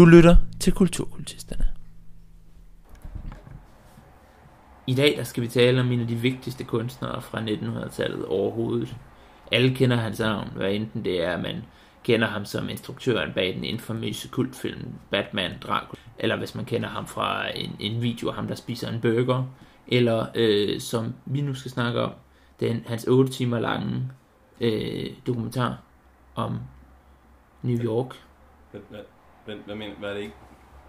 Du lytter til Kulturkultisterne. I dag der skal vi tale om en af de vigtigste kunstnere fra 1900-tallet overhovedet. Alle kender hans navn, hvad enten det er, at man kender ham som instruktøren bag den infamøse kultfilm Batman Dracula, eller hvis man kender ham fra en, en video af ham, der spiser en burger, eller øh, som vi nu skal snakke om, den hans 8 timer lange øh, dokumentar om New York. Hvad, hvad, hvad, hvad, mener, hvad er det ikke?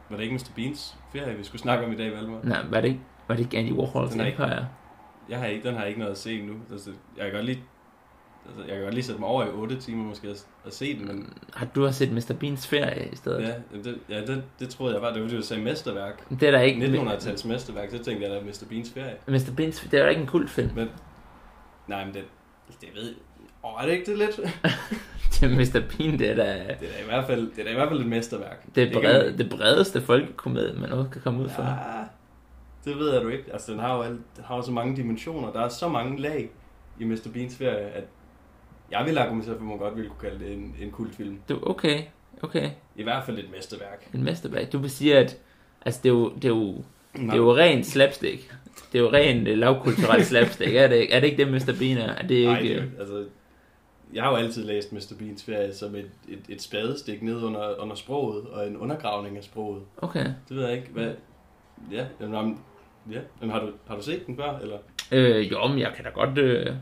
Var det ikke Mr. Beans ferie, vi skulle snakke om i dag, Valmar? Nej, var det ikke, var det ikke Andy Warhol's Den er ikke- Empire? Jeg har ikke, den har jeg ikke noget at se nu. Altså, jeg kan godt lige, altså, jeg kan godt lige sætte mig over i 8 timer måske at, at se den, men Har du også set Mr. Beans ferie i stedet? ja, det, ja det, det troede jeg var, det var fordi du sagde mesterværk. Det er der ikke. 1900-tals mesterværk, så tænkte jeg, at Mr. Beans ferie. Mr. Beans, det er jo ikke en kultfilm. Men, nej, men det, det ved Åh, er det ikke det lidt? Mr. Bean, det er da Det er da i hvert fald, det er da i hvert fald et mesterværk. det, er bred, det bredeste folkekomedie, man overhovedet kan komme ud for. Ja, det ved jeg du ikke. Altså, den har jo, alt, den har jo så mange dimensioner. Der er så mange lag i Mr. Beans ferie, at jeg vil argumentere for, at man godt ville kunne kalde det en, en kultfilm. Du, okay, okay. I hvert fald et mesterværk. En mesterværk. Du vil sige, at altså, det, er jo, det, er jo, det er jo rent slapstick. Det er jo rent uh, lavkulturelt slapstick, er det ikke? Er det ikke det, Mr. Bean er? Er det Nej, ikke... det, altså, jeg har jo altid læst Mr. Beans ferie som et, et, et spadestik ned under, under sproget, og en undergravning af sproget. Okay. Det ved jeg ikke. Hvad? Ja, jamen, ja. Jamen, har, du, har du set den før? Eller? Øh, jo, men jeg kan da godt, øh,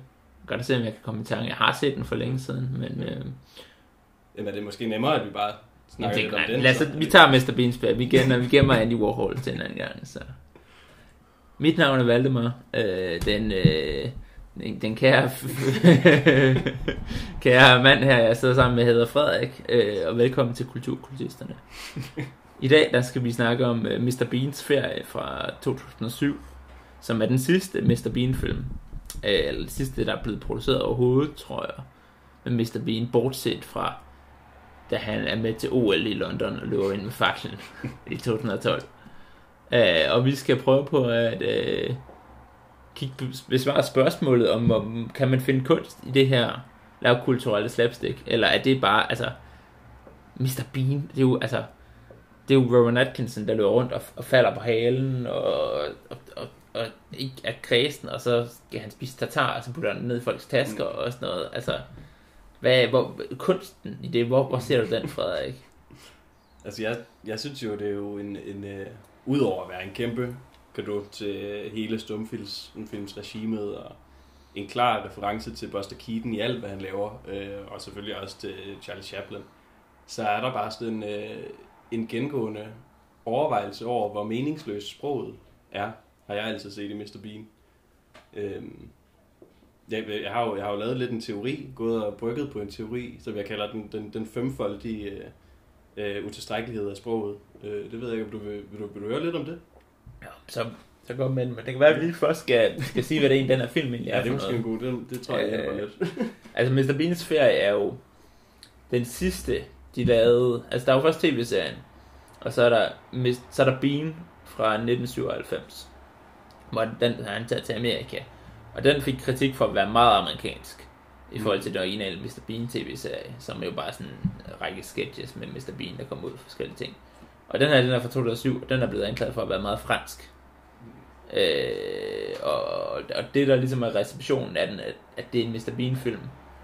godt se, om jeg kan komme i tanke. Jeg har set den for længe siden, men... Øh, Jamen, er det måske nemmere, at vi bare snakker lidt om den? lad os, så? vi tager Mr. Beans ferie. Vi gemmer, vi gemmer Andy Warhol til en anden gang. Så. Mit navn er Valdemar. Øh, den, øh, den, den kære, kære mand her, jeg sidder sammen med Hedder Frederik, øh, og velkommen til Kulturkultisterne. I dag der skal vi snakke om øh, Mr. Beans ferie fra 2007, som er den sidste Mr. Bean-film. Øh, eller den sidste, der er blevet produceret overhovedet, tror jeg. Med Mr. Bean, bortset fra, da han er med til OL i London og løber ind med faklen i 2012. Øh, og vi skal prøve på at øh, på, besvare spørgsmålet om, om, kan man finde kunst i det her lavkulturelle slapstick, eller er det bare, altså, Mr. Bean, det er jo, altså, det er jo Rowan Atkinson, der løber rundt og, og falder på halen, og, og, og, og ikke er kredsen, og så skal han spise tartar, og så putter han ned i folks tasker, og sådan noget, altså, hvad, hvor, kunsten i det, hvor, hvor ser du den, Frederik? Altså, jeg, jeg synes jo, det er jo en, en uh, udover at være en kæmpe gave til øh, hele stumfilmsregimet, og en klar reference til Buster Keaton i alt, hvad han laver, øh, og selvfølgelig også til Charlie Chaplin, så er der bare sådan en, øh, en gengående overvejelse over, hvor meningsløst sproget er, har jeg altid set i Mr. Bean. Øh, jeg, jeg, har jo, jeg har jo lavet lidt en teori, gået og brygget på en teori, som jeg kalder den, den, den femfoldige øh, øh, utilstrækkelighed af sproget. Øh, det ved jeg ikke, om du vil, vil, du, vil du høre lidt om det? Ja, så, så med den, men det kan være, at vi lige først skal, skal sige, hvad det er, den her film egentlig er Ja, det er måske en god, det, det tror jeg Øh, hjælper lidt. Altså, Mr. Beans ferie er jo den sidste, de lavede. Altså, der er jo først tv-serien, og så er der, så er der Bean fra 1997, hvor den har han taget til Amerika. Og den fik kritik for at være meget amerikansk, i forhold til den originale Mr. Bean tv-serie, som er jo bare sådan en række sketches med Mr. Bean, der kommer ud for forskellige ting. Og den her, den er fra 2007, og den er blevet anklaget for at være meget fransk. Øh, og, og det der ligesom er receptionen af den, at, at det er en Mr. Bean-film.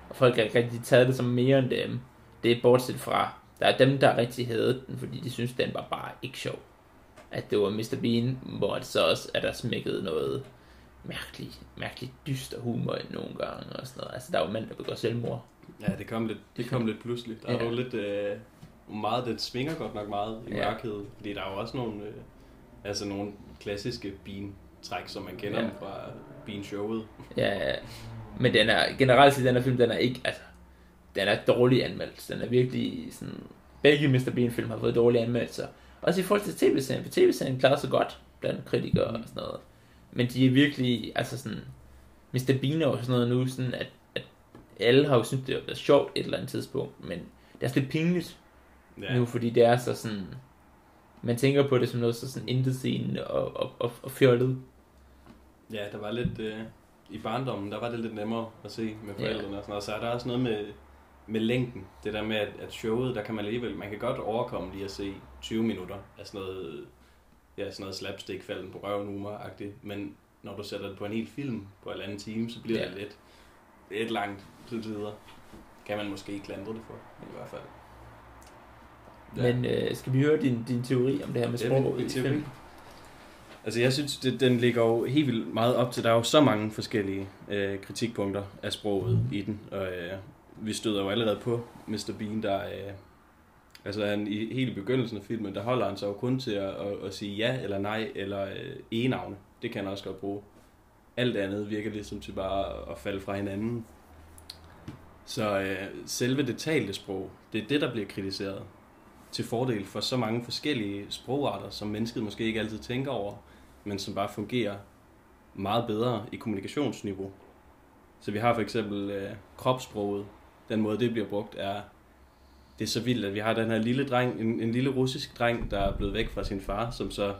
Og folk har rigtig taget det som mere end dem. Det er bortset fra, der er dem, der rigtig havde den, fordi de synes, den var bare ikke sjov. At det var Mr. Bean, hvor det så også er der smækket noget mærkelig, mærkelig dyster humor nogle gange og sådan noget. Altså, der er jo mænd, der begår selvmord. Ja, det kom lidt, det kom lidt pludselig. Der er Ja. jo lidt, øh, meget, det svinger godt nok meget i Ja. mørkhed. Fordi der er jo også nogle, øh, altså nogle klassiske bean-træk, som man kender Ja. ja. fra bean-showet. Ja, men den er, generelt set, den her film, den er ikke, altså, den er dårlig anmeldt. Den er virkelig sådan, begge Mr. Bean-film har fået dårlige anmeldelser. Også i forhold til tv-serien, for tv-serien klarer sig godt blandt kritikere og sådan noget. Men de er virkelig, altså sådan, Mr. Bean jo sådan noget nu, sådan at, at alle har jo syntes, det har været sjovt et eller andet tidspunkt, men det er også lidt pinligt Ja. ja. nu, fordi det er så sådan, man tænker på det som noget så sådan intetsigende og, og, og, og fjollet. Ja, der var lidt... Øh, I barndommen, der var det lidt nemmere at se med Ja. forældrene og sådan noget. Så er der også noget med, med længden. Det der med, at, at showet, der kan man alligevel, man kan godt overkomme lige at se 20 minutter af sådan noget, ja, sådan noget slapstick falden på røven humor -agtigt. Men når du sætter det på en hel film på en anden time, så bliver Ja. det lidt, lidt langt til tider. Kan man måske ikke klandre det for, i hvert fald. Men øh, skal vi høre din, din teori om det her med Ja, sprog min i teori. film? Altså jeg synes, det, den ligger jo helt vildt meget op til, der er jo så mange forskellige øh, kritikpunkter af sproget i den, og øh, vi støder jo allerede på Mr. Bean, der øh, altså han, i helt i begyndelsen af filmen, der holder han sig jo kun til at, at, at sige ja eller nej, eller øh, e-navne. Det kan han også godt bruge. Alt andet virker ligesom til bare at, at falde fra hinanden. Så øh, selve det talte sprog, det er det, der bliver kritiseret til fordel for så mange forskellige sprogarter, som mennesket måske ikke altid tænker over, men som bare fungerer meget bedre i kommunikationsniveau. Så vi har for eksempel øh, kropssproget. Den måde, det bliver brugt, er det er så vildt, at vi har den her lille dreng, en, en lille russisk dreng, der er blevet væk fra sin far, som så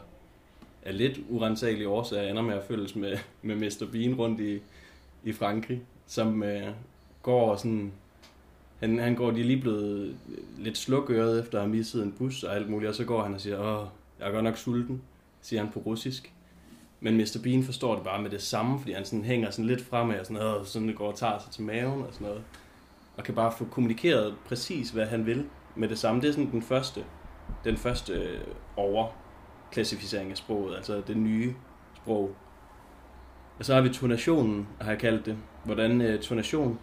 af lidt urensagelige årsager ender med at følges med, med Mr. Bean rundt i, i Frankrig, som øh, går sådan han, han går, de er lige blevet øh, lidt slukøret efter at have misset en bus og alt muligt, og så går han og siger, åh, jeg er godt nok sulten, siger han på russisk. Men Mr. Bean forstår det bare med det samme, fordi han sådan hænger sådan lidt fremad og sådan, åh, sådan det går og tager sig til maven og sådan noget. Og kan bare få kommunikeret præcis, hvad han vil med det samme. Det er sådan den første, den første øh, overklassificering af sproget, altså det nye sprog. Og så har vi tonationen, har jeg kaldt det. Hvordan øh, tonation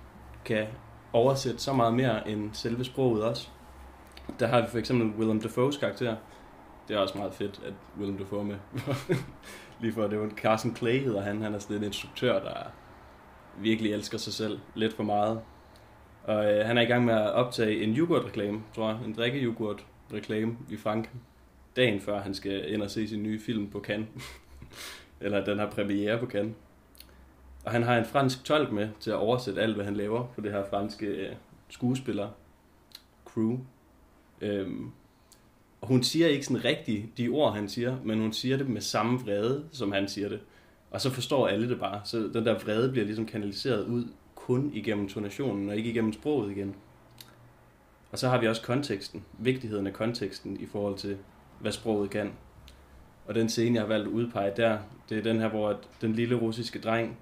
kan oversætte så meget mere end selve sproget også. Der har vi for eksempel Willem Dafoes karakter. Det er også meget fedt, at Willem Dafoe er med. Lige for det var Carson Clay hedder han. Han er sådan en instruktør, der virkelig elsker sig selv lidt for meget. Og øh, han er i gang med at optage en yoghurt-reklame, tror jeg. En drikke reklame i Frankrig. Dagen før han skal ind og se sin nye film på Cannes. Eller den har premiere på Cannes. Og han har en fransk tolk med til at oversætte alt, hvad han laver på det her franske øh, skuespiller crew. Øhm, og hun siger ikke sådan rigtigt de ord, han siger, men hun siger det med samme vrede, som han siger det. Og så forstår alle det bare. Så den der vrede bliver ligesom kanaliseret ud kun igennem tonationen, og ikke igennem sproget igen. Og så har vi også konteksten. Vigtigheden af konteksten i forhold til, hvad sproget kan. Og den scene, jeg har valgt at udpege der, det er den her, hvor den lille russiske dreng,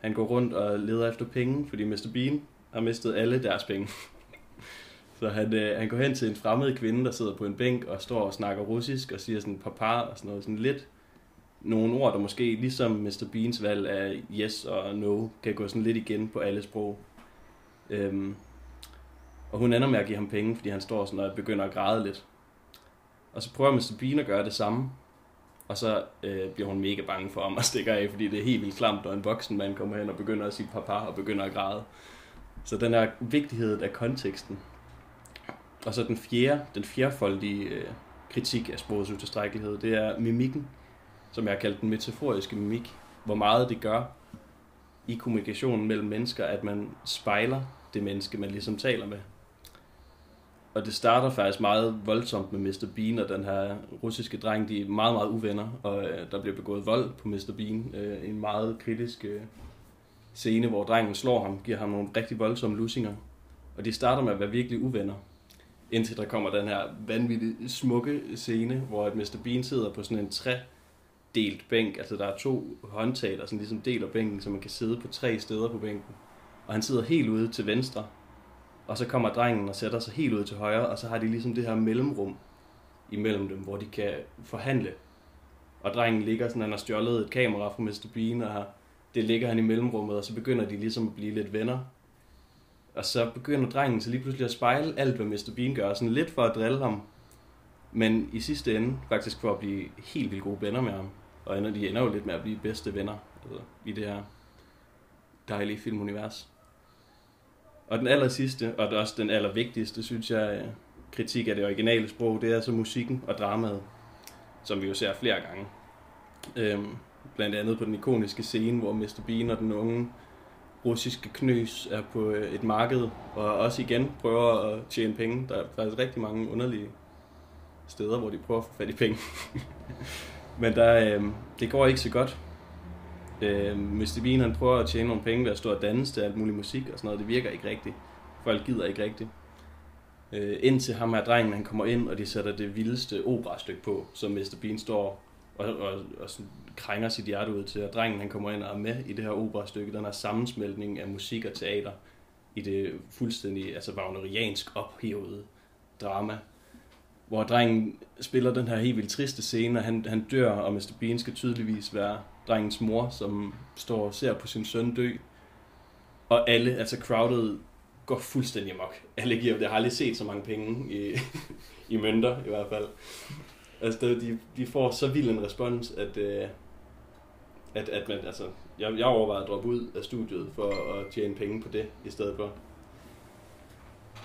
han går rundt og leder efter penge, fordi Mr. Bean har mistet alle deres penge. Så han, øh, han går hen til en fremmed kvinde, der sidder på en bænk og står og snakker russisk og siger sådan papa og sådan noget. Sådan lidt nogle ord, der måske ligesom Mr. Beans valg af yes og no, kan gå sådan lidt igen på alle sprog. Øhm, og hun ender med at give ham penge, fordi han står sådan og begynder at græde lidt. Og så prøver Mr. Bean at gøre det samme, og så øh, bliver hun mega bange for ham og stikker af, fordi det er helt vildt klamt, når en voksen mand kommer hen og begynder at sige papa og begynder at græde. Så den her vigtighed af konteksten. Og så den fjerde, den fjerdefoldige øh, kritik af sprogets utilstrækkelighed, det er mimikken, som jeg har kaldt den metaforiske mimik. Hvor meget det gør i kommunikationen mellem mennesker, at man spejler det menneske, man ligesom taler med. Og det starter faktisk meget voldsomt med Mr. Bean og den her russiske dreng. De er meget, meget uvenner, og øh, der bliver begået vold på Mr. Bean. Øh, en meget kritisk øh, scene, hvor drengen slår ham, giver ham nogle rigtig voldsomme lussinger. Og de starter med at være virkelig uvenner. Indtil der kommer den her vanvittigt smukke scene, hvor at Mr. Bean sidder på sådan en trædelt bænk. Altså der er to håndtag, der sådan ligesom deler bænken, så man kan sidde på tre steder på bænken. Og han sidder helt ude til venstre, og så kommer drengen og sætter sig helt ud til højre, og så har de ligesom det her mellemrum imellem dem, hvor de kan forhandle. Og drengen ligger sådan, han har stjålet et kamera fra Mr. Bean, og det ligger han i mellemrummet, og så begynder de ligesom at blive lidt venner. Og så begynder drengen så lige pludselig at spejle alt, hvad Mr. Bean gør, sådan lidt for at drille ham. Men i sidste ende faktisk for at blive helt vildt gode venner med ham. Og ender, de ender jo lidt med at blive bedste venner altså, i det her dejlige filmunivers. Og den aller sidste, og det er også den aller vigtigste, synes jeg, øh, kritik af det originale sprog, det er så musikken og dramaet, som vi jo ser flere gange. Øhm, blandt andet på den ikoniske scene, hvor Mr. Bean og den unge russiske knøs er på øh, et marked, og også igen prøver at tjene penge. Der er faktisk rigtig mange underlige steder, hvor de prøver at få fat i penge. Men der, øh, det går ikke så godt. Øh, Mr. Bean han prøver at tjene nogle penge ved at stå og danse til alt muligt musik og sådan noget. Det virker ikke rigtigt. folk gider ikke rigtigt. Øh, indtil ham her drengen, han kommer ind, og de sætter det vildeste operastykke på, som Mr. Bean står og, og, og sådan krænger sit hjerte ud til, og drengen han kommer ind og er med i det her operastykke, den her sammensmeltning af musik og teater i det fuldstændig altså wagneriansk ophævede drama, hvor drengen spiller den her helt vildt triste scene, og han, han dør, og Mr. Bean skal tydeligvis være drengens mor, som står og ser på sin søn dø, og alle, altså crowded, går fuldstændig mok. Alle giver, jeg har aldrig set så mange penge i, i mønter, i hvert fald. Altså, de, de får så vild en respons, at, øh, at, at man, altså, jeg, jeg overvejer at droppe ud af studiet for at tjene penge på det, i stedet for.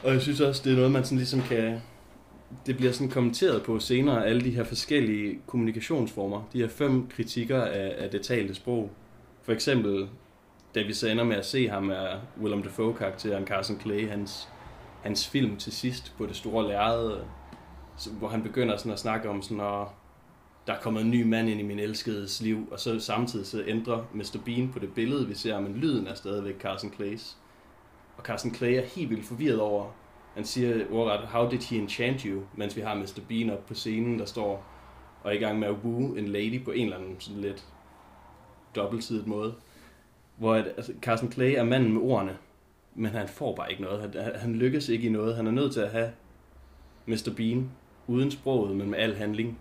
Og jeg synes også, det er noget, man sådan ligesom kan... Det bliver sådan kommenteret på senere, alle de her forskellige kommunikationsformer. De her fem kritikker af, af det talte sprog. For eksempel, da vi så ender med at se ham, er Willem Dafoe-karakteren Carson Clay, hans, hans film til sidst på det store lærred, hvor han begynder sådan at snakke om sådan, at der er kommet en ny mand ind i min elskedes liv, og så samtidig så ændrer Mr. Bean på det billede, vi ser, men lyden er stadigvæk Carson Clays. Og Carson Clay er helt vildt forvirret over, han siger ordret, how did he enchant you, mens vi har Mr. Bean op på scenen, der står og er i gang med at woo en lady på en eller anden sådan lidt dobbeltsidet måde. Hvor at, altså, Carson Clay er manden med ordene, men han får bare ikke noget. Han, han lykkes ikke i noget. Han er nødt til at have Mr. Bean uden sproget, men med al handling.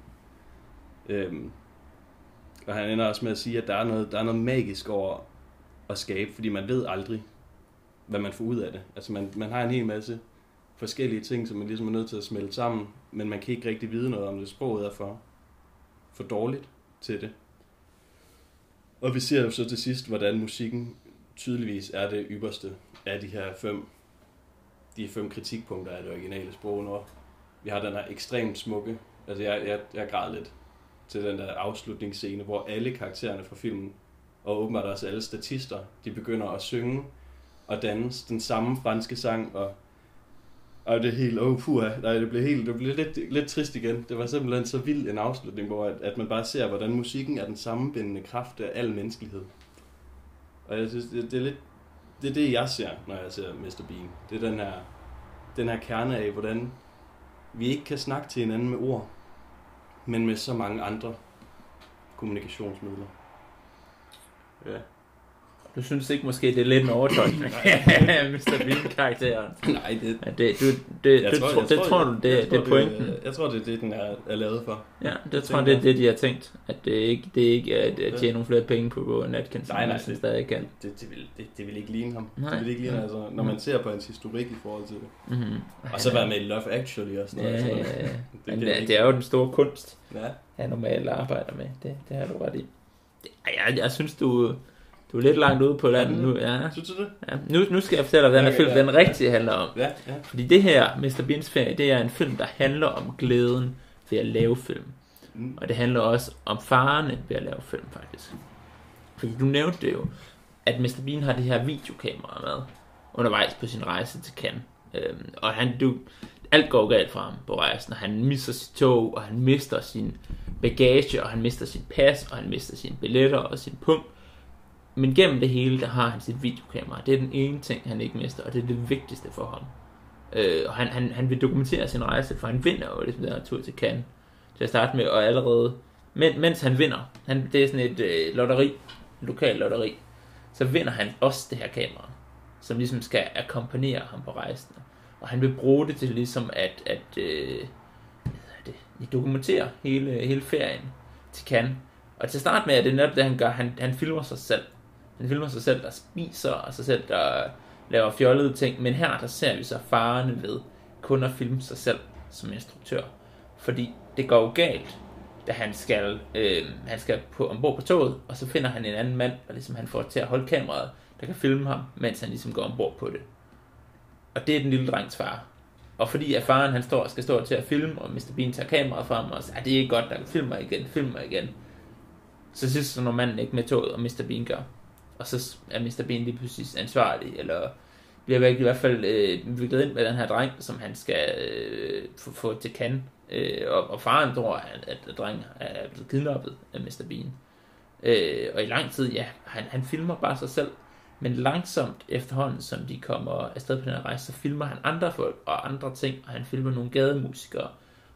Øhm, og han ender også med at sige, at der er noget, der er noget magisk over at skabe, fordi man ved aldrig, hvad man får ud af det. Altså man, man har en hel masse forskellige ting, som man ligesom er nødt til at smelte sammen, men man kan ikke rigtig vide noget om det. Sproget er for, for dårligt til det. Og vi ser jo så til sidst, hvordan musikken tydeligvis er det ypperste af de her fem, de fem kritikpunkter af det originale sprog. Når vi har den her ekstremt smukke, altså jeg, jeg, jeg græd lidt til den der afslutningsscene, hvor alle karaktererne fra filmen, og åbenbart også alle statister, de begynder at synge og danse den samme franske sang, og, og det er helt, oh puha, nej, det blev helt, det blev lidt, lidt trist igen. Det var simpelthen så vild en afslutning, hvor at, at man bare ser, hvordan musikken er den sammenbindende kraft af al menneskelighed. Og jeg synes, det, det er lidt, det er det, jeg ser, når jeg ser Mr. Bean. Det er den her, den her kerne af, hvordan vi ikke kan snakke til hinanden med ord, men med så mange andre kommunikationsmidler. Ja. Du synes ikke måske, det er lidt en overtolkning af Mr. Bean-karakteren? Nej, det... Ja, det, du, det, Jeg du, tror- tror, jeg det tror, tror jeg- du, det, jeg det tror, er pointen? Det, jeg tror, det er det, den er, er lavet for. Ja, det jeg tror jeg, det er det, de har tænkt. At det ikke, det er ikke at, at tjene nogle flere penge på Rowan Atkinson, Nej, nej, som det- stadig kan. Det, det, vil, det, det vil ikke ligne ham. Nej. Det vil ikke ligne, Ja. altså, når man ser på hans historik i forhold til det. Mm-hmm. Og så være med i Love Actually og sådan Ja, noget. ja, ja. Det det, ikke- det er jo den store kunst, Ja. han normalt arbejder med. Det, det har du ret i. Det- Ej, Jeg, jeg synes, du, du er lidt langt ude på landet nu. Ja. Synes du det? Ja. Nu, nu skal jeg fortælle dig, hvad den film ja. den rigtige handler om. Ja, ja. Fordi det her, Mr. Beans ferie, det er en film, der handler om glæden ved at lave film. Mm. Og det handler også om farerne ved at lave film, faktisk. Fordi du nævnte det jo, at Mr. Bean har det her videokamera med, undervejs på sin rejse til Cannes. Øhm, og han, du, alt går galt for ham på rejsen, og han mister sit tog, og han mister sin bagage, og han mister sit pas, og han mister sine billetter og sin punkt. Men gennem det hele, der har han sit videokamera. Det er den ene ting, han ikke mister, og det er det vigtigste for ham. Øh, og han, han, han vil dokumentere sin rejse, for han vinder jo ligesom den her tur til Cannes til at starte med, og allerede, men, mens han vinder, han, det er sådan et øh, lotteri, lokal lotteri, så vinder han også det her kamera, som ligesom skal akkompagnere ham på rejsen. Og han vil bruge det til ligesom at, at øh, hvad det, dokumentere hele, hele ferien til Cannes. Og til at starte med er det netop det, han gør. Han, han filmer sig selv. Han filmer sig selv, der spiser, og sig selv, der laver fjollede ting. Men her, der ser vi så farerne ved kun at filme sig selv som instruktør. Fordi det går jo galt, da han skal, øh, han skal på, ombord på toget, og så finder han en anden mand, og ligesom han får til at holde kameraet, der kan filme ham, mens han ligesom går ombord på det. Og det er den lille drengs far. Og fordi at faren han står, skal stå til at filme, og Mr. Bean tager kameraet fra ham, og siger, "Ah, det er ikke godt, der filmer igen, filmer igen. Så sidst så når manden ikke med toget, og Mr. Bean gør. Og så er Mr. Bean lige pludselig ansvarlig, eller bliver virkelig i hvert fald øh, viklet ind med den her dreng, som han skal øh, få, få til kan. Øh, og, og faren tror, at, at, at drengen er blevet kidnappet af Mr. Bean. Øh, og i lang tid, ja, han, han filmer bare sig selv, Men langsomt efterhånden, som de kommer afsted på den her rejse, så filmer han andre folk og andre ting, og han filmer nogle gademusikere,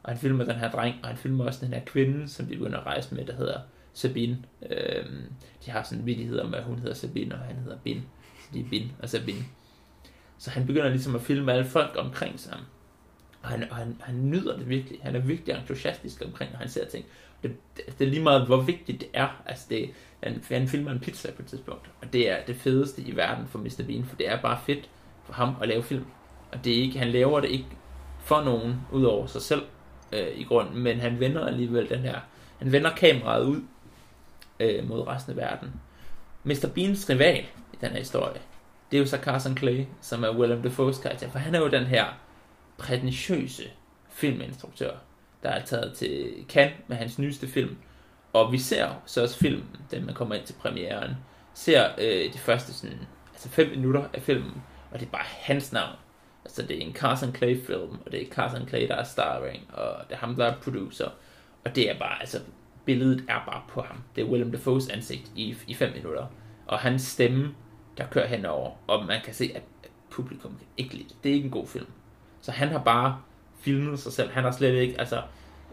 og han filmer den her dreng, og han filmer også den her kvinde, som de begynder at rejse med, der hedder Sabine. Øhm, de har sådan en vidighed om, at hun hedder Sabine, og han hedder Bin. Så de er Bin og Sabine. Så han begynder ligesom at filme alle folk omkring sig. Og han, og han, han nyder det virkelig. Han er virkelig entusiastisk omkring, når han ser ting. Det, det, det er lige meget, hvor vigtigt det er. Altså det, han, han filmer en pizza på et tidspunkt, og det er det fedeste i verden for Mr. Bean, for det er bare fedt for ham at lave film. Og det er ikke, han laver det ikke for nogen, udover sig selv øh, i grunden, men han vender alligevel den her, han vender kameraet ud øh, mod resten af verden. Mr. Beans rival i den her historie, det er jo så Carson Clay, som er Willem Dafoe's karakter, for han er jo den her prætentiøse filminstruktør, der er taget til Cannes med hans nyeste film. Og vi ser så også filmen, da man kommer ind til premieren, ser øh, de første sådan, altså fem minutter af filmen, og det er bare hans navn. Altså det er en Carson Clay film, og det er Carson Clay, der er starring, og det er ham, der er producer. Og det er bare, altså billedet er bare på ham. Det er Willem Dafoe's ansigt i, i fem minutter. Og hans stemme, der kører henover, og man kan se, at publikum kan ikke lide det. Det er ikke en god film. Så han har bare filmet sig selv. Han har slet ikke, altså,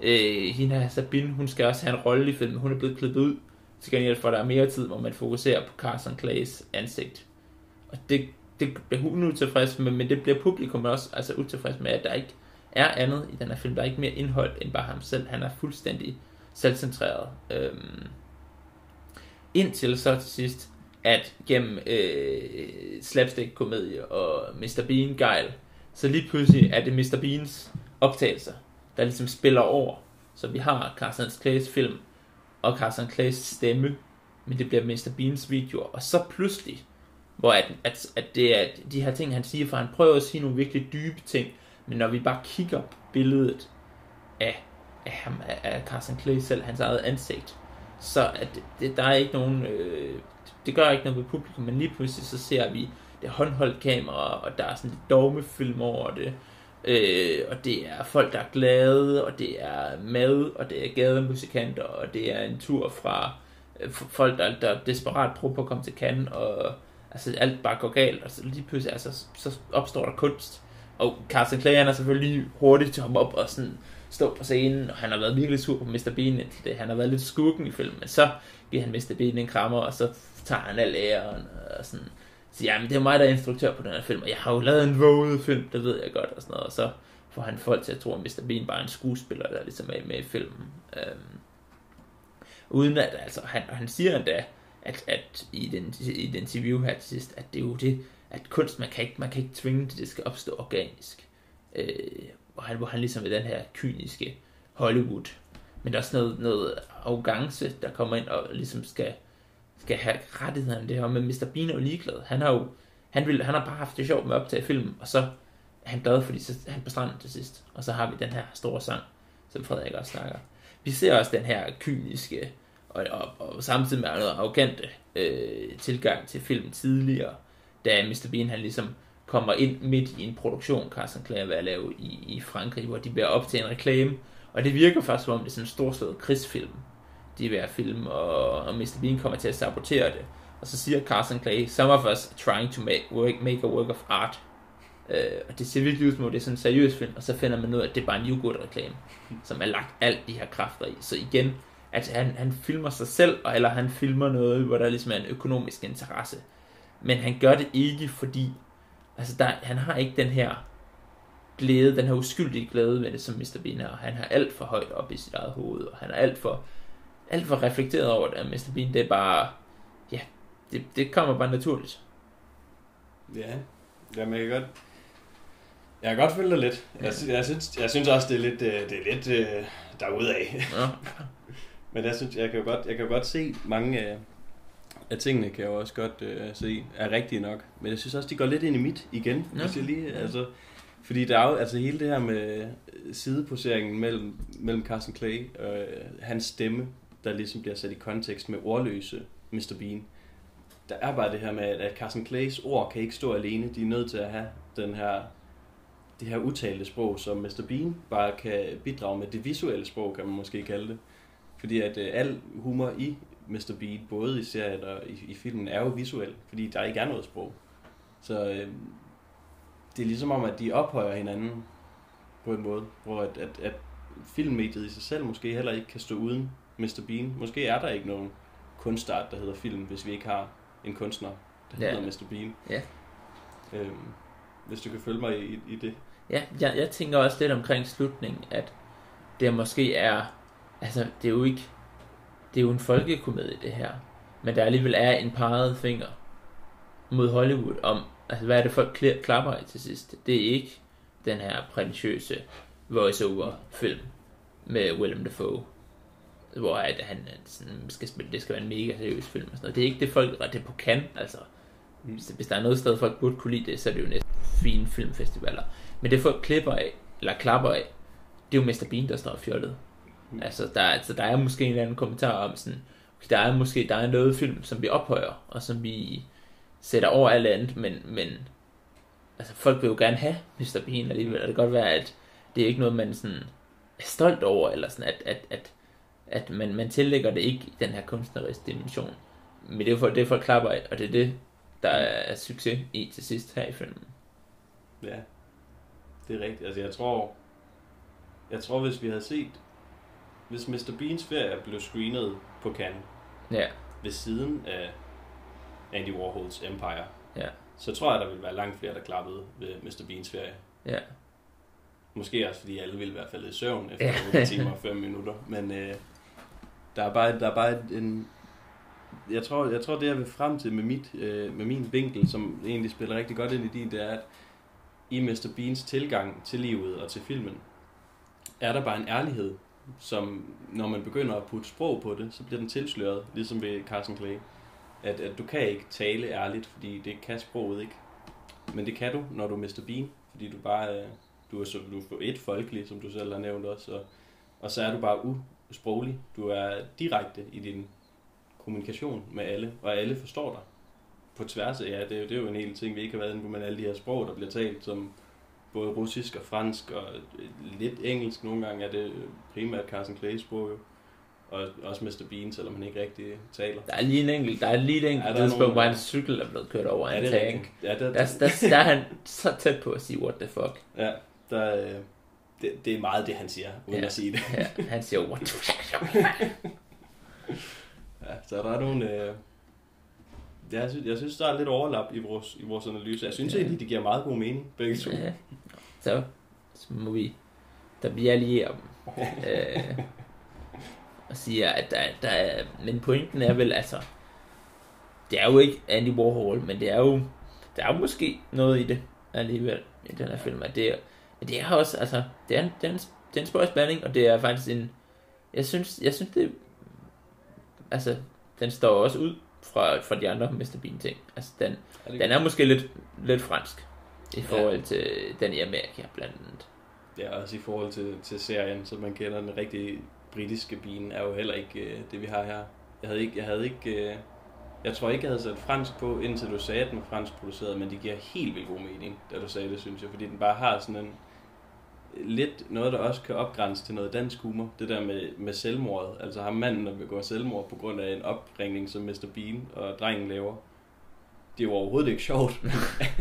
øh, hende her Sabine, hun skal også have en rolle i filmen. Hun er blevet klippet ud, til gengæld for, at der er mere tid, hvor man fokuserer på Carson Clays ansigt. Og det, det bliver hun utilfreds med, men det bliver publikum også altså utilfreds med, at der ikke er andet i den her film. Der er ikke mere indhold end bare ham selv. Han er fuldstændig selvcentreret. Øhm, indtil så til sidst, at gennem øh, slapstick-komedie og Mr. Bean-gejl, så lige pludselig er det Mr. Beans optagelser, der ligesom spiller over. Så vi har Carson Clays film og Carson Clays stemme, men det bliver Mr. Beans videoer. Og så pludselig, hvor at, at, at det er de her ting, han siger, for han prøver at sige nogle virkelig dybe ting, men når vi bare kigger på billedet af, af, ham, af, af Carson Clay selv, hans eget ansigt, så at det, der er ikke nogen, øh, det gør ikke noget ved publikum, men lige pludselig så ser vi det håndholdt kamera, og der er sådan lidt dogmefilm over det. Øh, og det er folk, der er glade, og det er mad, og det er gademusikanter, og det er en tur fra øh, folk, der, der desperat prøver på at komme til Cannes, og altså, alt bare går galt, og så lige pludselig altså, så opstår der kunst. Og Carsten Clay, han er selvfølgelig hurtigt til at hoppe op og sådan stå på scenen, og han har været virkelig sur på Mr. Bean indtil det. Han har været lidt skurken i filmen, men så giver han Mr. Bean en krammer, og så tager han al æren, og sådan så jamen, det er mig, der er instruktør på den her film, og jeg har jo lavet en våget film, det ved jeg godt, og sådan noget, og så får han folk til at tro, at Mr. Bean bare er en skuespiller, der ligesom er med i filmen. Øhm, uden at, altså, han, han siger endda, at, at i, den, i den interview her til sidst, at det er jo det, at kunst, man kan ikke, man kan ikke tvinge det, det skal opstå organisk. Øh, hvor, han, hvor han ligesom er den her kyniske Hollywood, men der er også noget, noget arrogance, der kommer ind og ligesom skal skal have rettighederne det her, men Mr. Bean er jo ligeglad. Han har jo han, vil, han har bare haft det sjovt med at optage film, og så er han glad, fordi så er han på stranden til sidst. Og så har vi den her store sang, som Frederik også snakker. Vi ser også den her kyniske og, og, og samtidig med noget arrogante øh, tilgang til filmen tidligere, da Mr. Bean han ligesom kommer ind midt i en produktion, Carson Clare vil lave i, i Frankrig, hvor de bliver op til en reklame, og det virker faktisk som om det er sådan en storslået krigsfilm, de er ved at filme, og, og Mr. Bean kommer til at sabotere det. Og så siger Carson Clay, some of us are trying to make, work, make a work of art. Øh, og det ser virkelig ud som det er sådan en seriøs film, og så finder man ud af, at det er bare en yoghurt-reklame, som er lagt alt de her kræfter i. Så igen, at han, han filmer sig selv, eller han filmer noget, hvor der ligesom er en økonomisk interesse. Men han gør det ikke, fordi altså der, han har ikke den her glæde, den her uskyldige glæde med det, som Mr. Bean har. Han har alt for højt op i sit eget hoved, og han er alt for alt for reflekteret over det, Mr. Bean, det er bare, ja, det, det kommer bare naturligt. Ja, jamen jeg kan godt, jeg kan godt følge dig lidt. Jeg, jeg, synes, jeg synes også, det er lidt, øh, det er lidt derudaf. Ja. Men jeg synes, jeg kan jo godt, jeg kan jo godt se mange af, tingene, kan jeg jo også godt uh, se, er rigtige nok. Men jeg synes også, de går lidt ind i mit igen, ja. hvis jeg lige, altså, fordi der er jo altså hele det her med sideposeringen mellem, mellem Carson Clay og øh, hans stemme, der ligesom bliver sat i kontekst med ordløse Mr. Bean. Der er bare det her med, at Carson Clays ord kan ikke stå alene. De er nødt til at have den her, det her utalte sprog, som Mr. Bean bare kan bidrage med. Det visuelle sprog, kan man måske kalde det. Fordi at øh, al humor i Mr. Bean, både i serien og i, i filmen, er jo visuel, fordi der ikke er noget sprog. Så øh, det er ligesom om, at de ophøjer hinanden på en måde, hvor at, at, at filmmediet i sig selv måske heller ikke kan stå uden Mr. Bean. Måske er der ikke nogen kunstart, der hedder film, hvis vi ikke har en kunstner, der Ja. hedder Mr. Bean. Ja. Øhm, hvis du kan følge mig i, i det. Ja, jeg, jeg tænker også lidt omkring slutningen, at det måske er, altså det er jo ikke, det er jo en folkekomedie det her, men der alligevel er en peget finger mod Hollywood om, altså hvad er det folk klapper i til sidst? Det er ikke den her prætentiøse voice-over film med Willem Dafoe, hvor at han øh, sådan, skal spille, det skal være en mega seriøs film og sådan noget. Det er ikke det folk det på kan, altså. Hvis der er noget sted, folk burde kunne lide det, så er det jo næsten fine filmfestivaler. Men det folk klipper af, eller klapper af, det er jo Mr. Bean, der står fjollet. Mm. Altså, der, altså, der er måske en eller anden kommentar om sådan, okay, der er måske der er noget film, som vi ophøjer, og som vi sætter over alt andet, men, men altså, folk vil jo gerne have Mr. Bean alligevel, og det kan godt være, at det er ikke noget, man sådan er stolt over, eller sådan, at, at, at, at man, man tillægger det ikke i den her kunstneriske dimension. Men det er for, det er for klapper af, og det er det, der er succes i til sidst her i filmen. Ja, det er rigtigt. Altså jeg tror, jeg tror hvis vi havde set, hvis Mr. Beans ferie blev screenet på Cannes Ja, ved siden af Andy Warhols Empire, Ja. så tror jeg, der ville være langt flere, der klappede ved Mr. Beans ferie. ja, Måske også, fordi alle ville være faldet i søvn Ja. efter 8 timer og 5 minutter. Men øh, der er bare, der er bare en... Jeg tror, jeg tror, det jeg vil frem til med, mit, øh, med min vinkel, som egentlig spiller rigtig godt ind i din, det er, at i Mr. Beans tilgang til livet og til filmen, er der bare en ærlighed, som når man begynder at putte sprog på det, så bliver den tilsløret, ligesom ved Carson Clay. At, at du kan ikke tale ærligt, fordi det kan sproget ikke. Men det kan du, når du er Mr. Bean, fordi du bare øh, du er, så, du er et folkelig, som du selv har nævnt også, og, og så er du bare usproglig. Du er direkte i din kommunikation med alle, og alle forstår dig. På tværs af, ja, det er, jo, det er jo en hel ting, vi ikke har været inde på, men alle de her sprog, der bliver talt, som både russisk og fransk, og lidt engelsk nogle gange, er det primært Carson Clays sprog jo. Og også Mr. Bean, selvom han ikke rigtig taler. der er lige en enkelt, der er lige et enkelt Ja, tidspunkt, hvor hans cykel er blevet kørt over Ja, en det tank. Ja, der, Der, der, der er han så tæt på at sige, what the fuck. ja, der, øh, det, det er meget det, han siger, uden Ja. at sige det. Ja, han siger, what the fuck. Ja, så der er nogle... Øh... Jeg, synes, jeg synes, der er lidt overlap i vores, i vores analyse. Jeg synes Ja. egentlig, de giver meget god mening, begge to. Ja. Så, så må vi, der bliver lige om, øh, og siger, at der, der er, men pointen er vel, altså, det er jo ikke Andy Warhol, men det er jo, der er jo måske noget i det alligevel, i den her film, at det er, men det er også, altså, det er en, det er en, det er en spøjs blanding, og det er faktisk en, jeg synes, jeg synes det, altså, den står også ud fra, fra de andre Mr. Bean ting, altså, den, Er den er måske lidt, lidt fransk i forhold til den i Amerika blandt andet. Ja, også i forhold til, til serien, så man kender den rigtige britiske bin, er jo heller ikke øh, det, vi har her. Jeg havde ikke, jeg havde ikke, øh, jeg tror ikke, jeg havde sat fransk på, indtil du sagde, at den var fransk produceret, men det giver helt vildt god mening, da du sagde det, synes jeg, fordi den bare har sådan en, lidt noget, der også kan opgrænse til noget dansk humor. Det der med, med selvmordet. Altså ham manden, der begår selvmord på grund af en opringning, som Mr. Bean og drengen laver. Det er jo overhovedet ikke sjovt.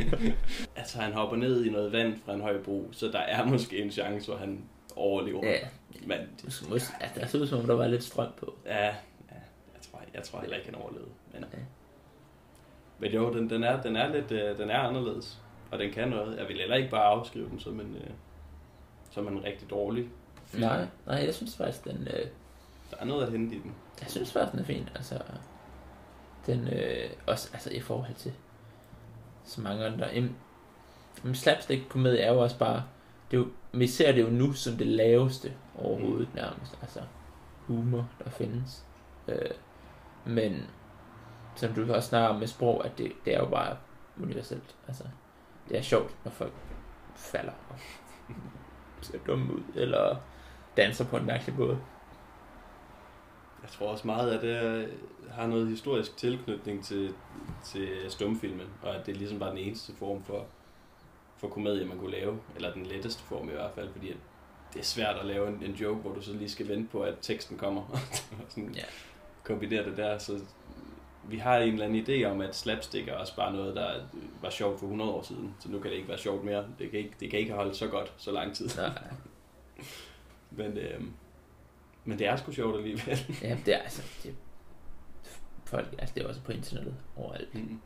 altså han hopper ned i noget vand fra en høj bro, så der er måske en chance, hvor han overlever. Ja, Men måske, måske, ja, der så ud som om, der var lidt strøm på. ja, ja jeg, tror, jeg tror heller ikke, han overlevede. Men, Ja. men jo, den, den, er, den, er lidt, øh, den er anderledes. Og den kan noget. Jeg vil heller ikke bare afskrive den som en, øh, som en rigtig dårlig film. Nej, nej, jeg synes faktisk, den, øh, Der er noget at hente i den. jeg synes faktisk, den er fin. Altså, den, øh, også altså, i forhold til så mange andre. Jamen, men slapstick komedie er jo også bare, det er jo, vi ser det jo nu som det laveste overhovedet mm. nærmest. Altså, humor, der findes. Øh, men, som du også snakker om med sprog, at det, det er jo bare universelt. Altså, det er sjovt, når folk falder og ser dumme ud, eller danser på en mærkelig måde. Jeg tror også meget, at det har noget historisk tilknytning til, til stumfilmen, og at det ligesom var den eneste form for, for komedie, man kunne lave, eller den letteste form i hvert fald, fordi at det er svært at lave en, en joke, hvor du så lige skal vente på, at teksten kommer. Sådan, Ja. kombinere det der, så vi har en eller anden idé om, at slapstick er også bare noget, der var sjovt for 100 år siden, så nu kan det ikke være sjovt mere. Det kan ikke, det kan ikke holde så godt så lang tid. Nej. Men, øh, men det er sgu sjovt alligevel. Ja, det er altså... Det, folk, altså det er også på internettet overalt. Mm.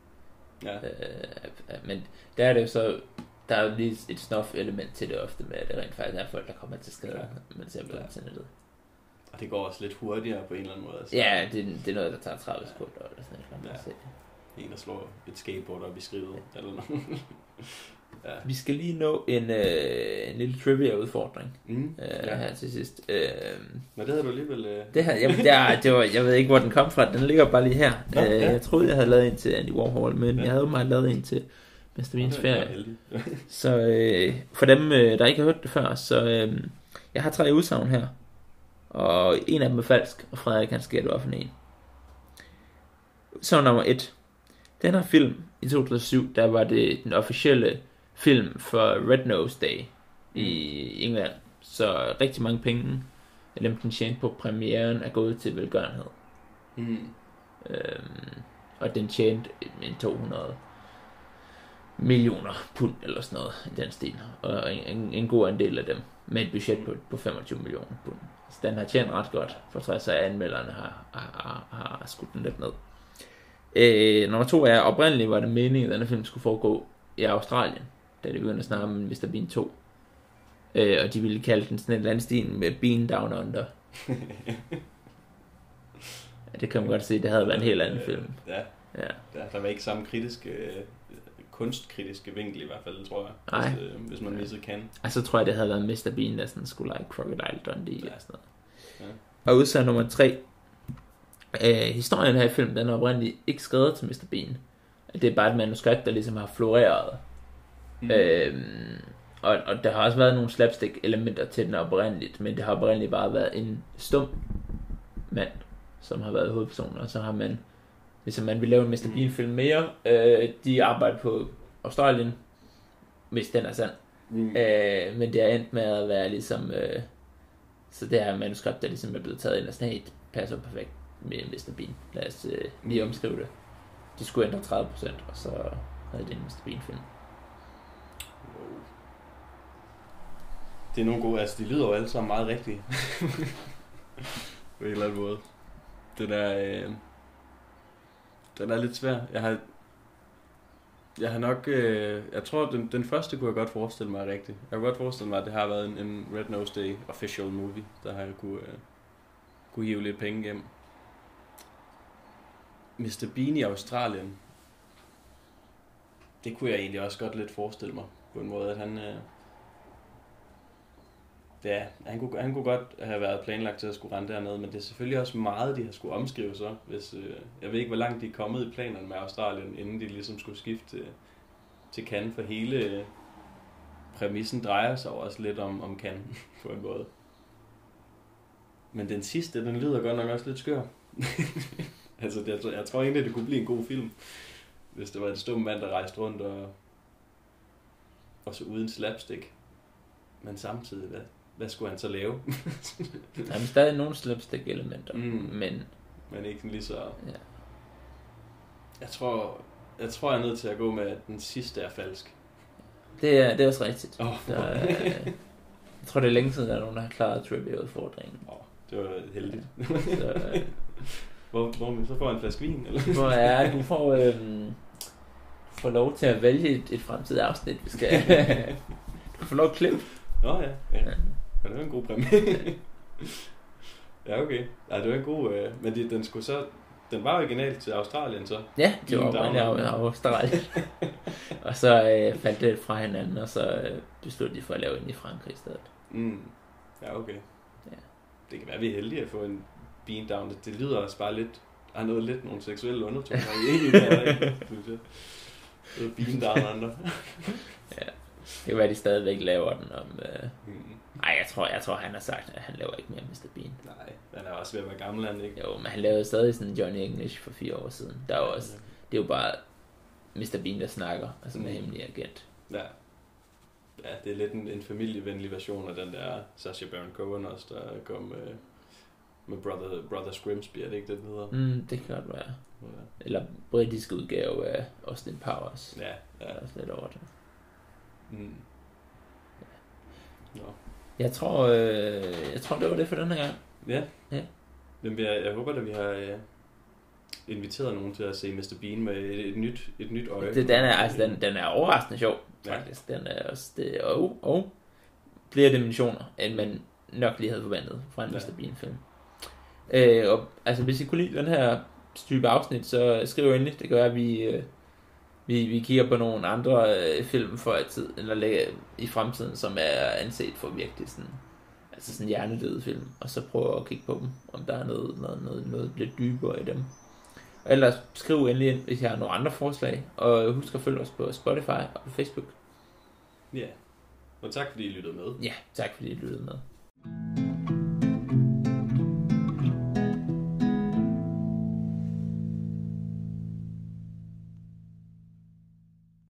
Ja. Øh, men der er det jo så... Der er jo lige et snuff element til det ofte med, at det rent faktisk er folk, der kommer til skade, ja. man ser på Ja. internettet. Og det går også lidt hurtigere på en eller anden måde. Altså, Ja, det, det er noget, der tager 30 sekunder eller sådan noget. Ja. se. En, der slår et skateboard op i skrivet, eller noget. ja. Vi skal lige nå en, øh, en lille trivia-udfordring Mm. øh, ja. her til sidst. Øh, Men det havde du alligevel... Øh... det her, jamen, det er, det var, jeg ved ikke, hvor den kom fra. Den ligger bare lige her. Nå, øh, ja. Jeg troede, jeg havde lavet en til Andy Warhol, men Ja. jeg havde meget lavet en til Mr. Beans er ferie. Så øh, for dem, øh, der ikke har hørt det før, så øh, jeg har tre udsagn her. Og en af dem er falsk, og Frederik han skal hvad for en. Så nummer et. Den her film i 2007, der var det den officielle film for Red Nose Day i England. Så rigtig mange penge af dem, den tjente på premieren, er gået til velgørenhed. Mm. Øhm, og den tjente en 200 millioner pund eller sådan noget i den stil. Og en, en, god andel af dem med et budget på, på 25 millioner pund. Så den har tjent ret godt, for trods af anmelderne har, har, har, har skudt den lidt ned. Øh, nummer to er, oprindeligt var det meningen, at denne film skulle foregå i Australien, da de begyndte at snakke om Mr. Bean 2. Øh, og de ville kalde den sådan et eller andet stil med Bean Down Under. Ja, det kan man godt se, det havde været en helt anden film. Ja, Ja. der, der var ikke samme kritiske, øh, kunstkritiske vinkel i hvert fald, tror jeg. Nej. Hvis, øh, hvis man misset kan. Og så tror jeg, det havde været Mr. Bean, der sådan skulle like Crocodile Dundee Ja. og sådan noget. Ja. Og udsag nummer tre. Øh, historien her i filmen, den er oprindeligt ikke skrevet til Mr. Bean. Det er bare et manuskript, der ligesom har floreret. Mm. Øhm, og, og der har også været nogle slapstick-elementer til den oprindeligt, men det har oprindeligt bare været en stum mand, som har været hovedpersonen, og så har man, hvis man vil lave en Mr. Bean-film mere, øh, de arbejder på Australien, hvis den er sand. Mm. Øh, men det er endt med at være ligesom... Øh, så det her manuskript, der ligesom er blevet taget ind og sådan, hey, det passer perfekt med Mr. Bean. Lad os øh, lige omskrive det. De skulle ændre 30%, og så havde det en Mr. Bean-film. Wow. Det er nogle gode, altså de lyder jo alle sammen meget rigtige. På en eller anden måde. Den er, øh, den er lidt svær. Jeg har, jeg har nok, øh, jeg tror den, den første kunne jeg godt forestille mig rigtigt. Jeg kunne godt forestille mig, at det har været en, en Red Nose Day official movie, der har jeg kunne, øh, kunne hive lidt penge hjem. Mr. Bean i Australien. Det kunne jeg egentlig også godt lidt forestille mig på en måde, at han... Øh, ja, han kunne, han kunne godt have været planlagt til at skulle rende dernede, men det er selvfølgelig også meget, de har skulle omskrive så. Hvis, øh, jeg ved ikke, hvor langt de er kommet i planerne med Australien, inden de ligesom skulle skifte til, til Cannes, for hele øh, præmissen drejer sig også lidt om, om Cannes på en måde. Men den sidste, den lyder godt nok også lidt skør. altså, det, jeg, tror- jeg tror egentlig, det kunne blive en god film, hvis det var en stum mand, der rejste rundt og, og så uden slapstick. Men samtidig, hvad, hvad skulle han så lave? Der er stadig nogle slapstick-elementer, Mm. men Men ikke lige så... Ja. Jeg tror, jeg tror, jeg er nødt til at gå med, at den sidste er falsk. det er, det er også rigtigt. Åh, Der, er, jeg tror, det er længe siden, der er nogen, der har klaret trivia-udfordringen. oh, det var heldigt. Så, øh, Hvor, hvor så får jeg en flaske vin, eller? hvor er, du får, du får lov til at vælge et, et fremtidigt afsnit, vi skal... du får lov at klippe. Nå ja, ja. ja det var en god præmie. ja, okay. Ja, det var en god... Øh, men det, den skulle så... Den var original til Australien, så. Ja, det var oprindeligt af Australien. og så øh, faldt det fra hinanden, og så øh, besluttede de for at lave en i Frankrig i stedet. Mm. Ja, okay. Ja. Det kan være, vi er heldige at få en bean down. Det, det lyder også bare lidt... Der er noget lidt nogle seksuelle undertoner i det jeg. Noget Bean down under. Det kan være, de stadigvæk laver den om... Øh... Mm. Ej, jeg tror, jeg tror, han har sagt, at han laver ikke mere Mr. Bean. Nej, han er også ved at være gammel, han ikke? Jo, men han lavede stadig sådan Johnny English for fire år siden. Der er jo også, det er jo bare Mr. Bean, der snakker, altså med Mm. hemmelig agent. Ja. Ja, det er lidt en, en familievenlig version af den der Sacha Baron Cohen også, der kom øh, Med Brother, Brother Grimsby, er det ikke det, den hedder? Mm, det kan godt være. Ja. Eller britisk udgave af Austin Powers. Ja, Ja. ja. Der er også lidt over det. Mm. Nå. Jeg tror, øh, jeg tror, det var det for den her gang. Ja. Ja. Men jeg, jeg håber, at vi har øh, inviteret nogen til at se Mr. Bean med et, et nyt, et nyt øje. Det, den er, altså, den, den er overraskende sjov, Ja. faktisk. Den er også, det, og, og flere dimensioner, end man nok lige havde forventet fra en Ja. Mr. Bean-film. Øh, og altså, hvis I kunne lide den her type afsnit, så skriv endelig. Det gør, at vi, øh, vi, vi kigger på nogle andre øh, film for tid, eller lægge, i fremtiden, som er anset for virkelig sådan, altså sådan hjernedøde film, og så prøve at kigge på dem, om der er noget, noget, noget, noget lidt dybere i dem. Og ellers skriv endelig ind, hvis I har nogle andre forslag, og husk at følge os på Spotify og på Facebook. Ja. Og tak fordi I lyttede med. Ja, tak fordi I lyttede med.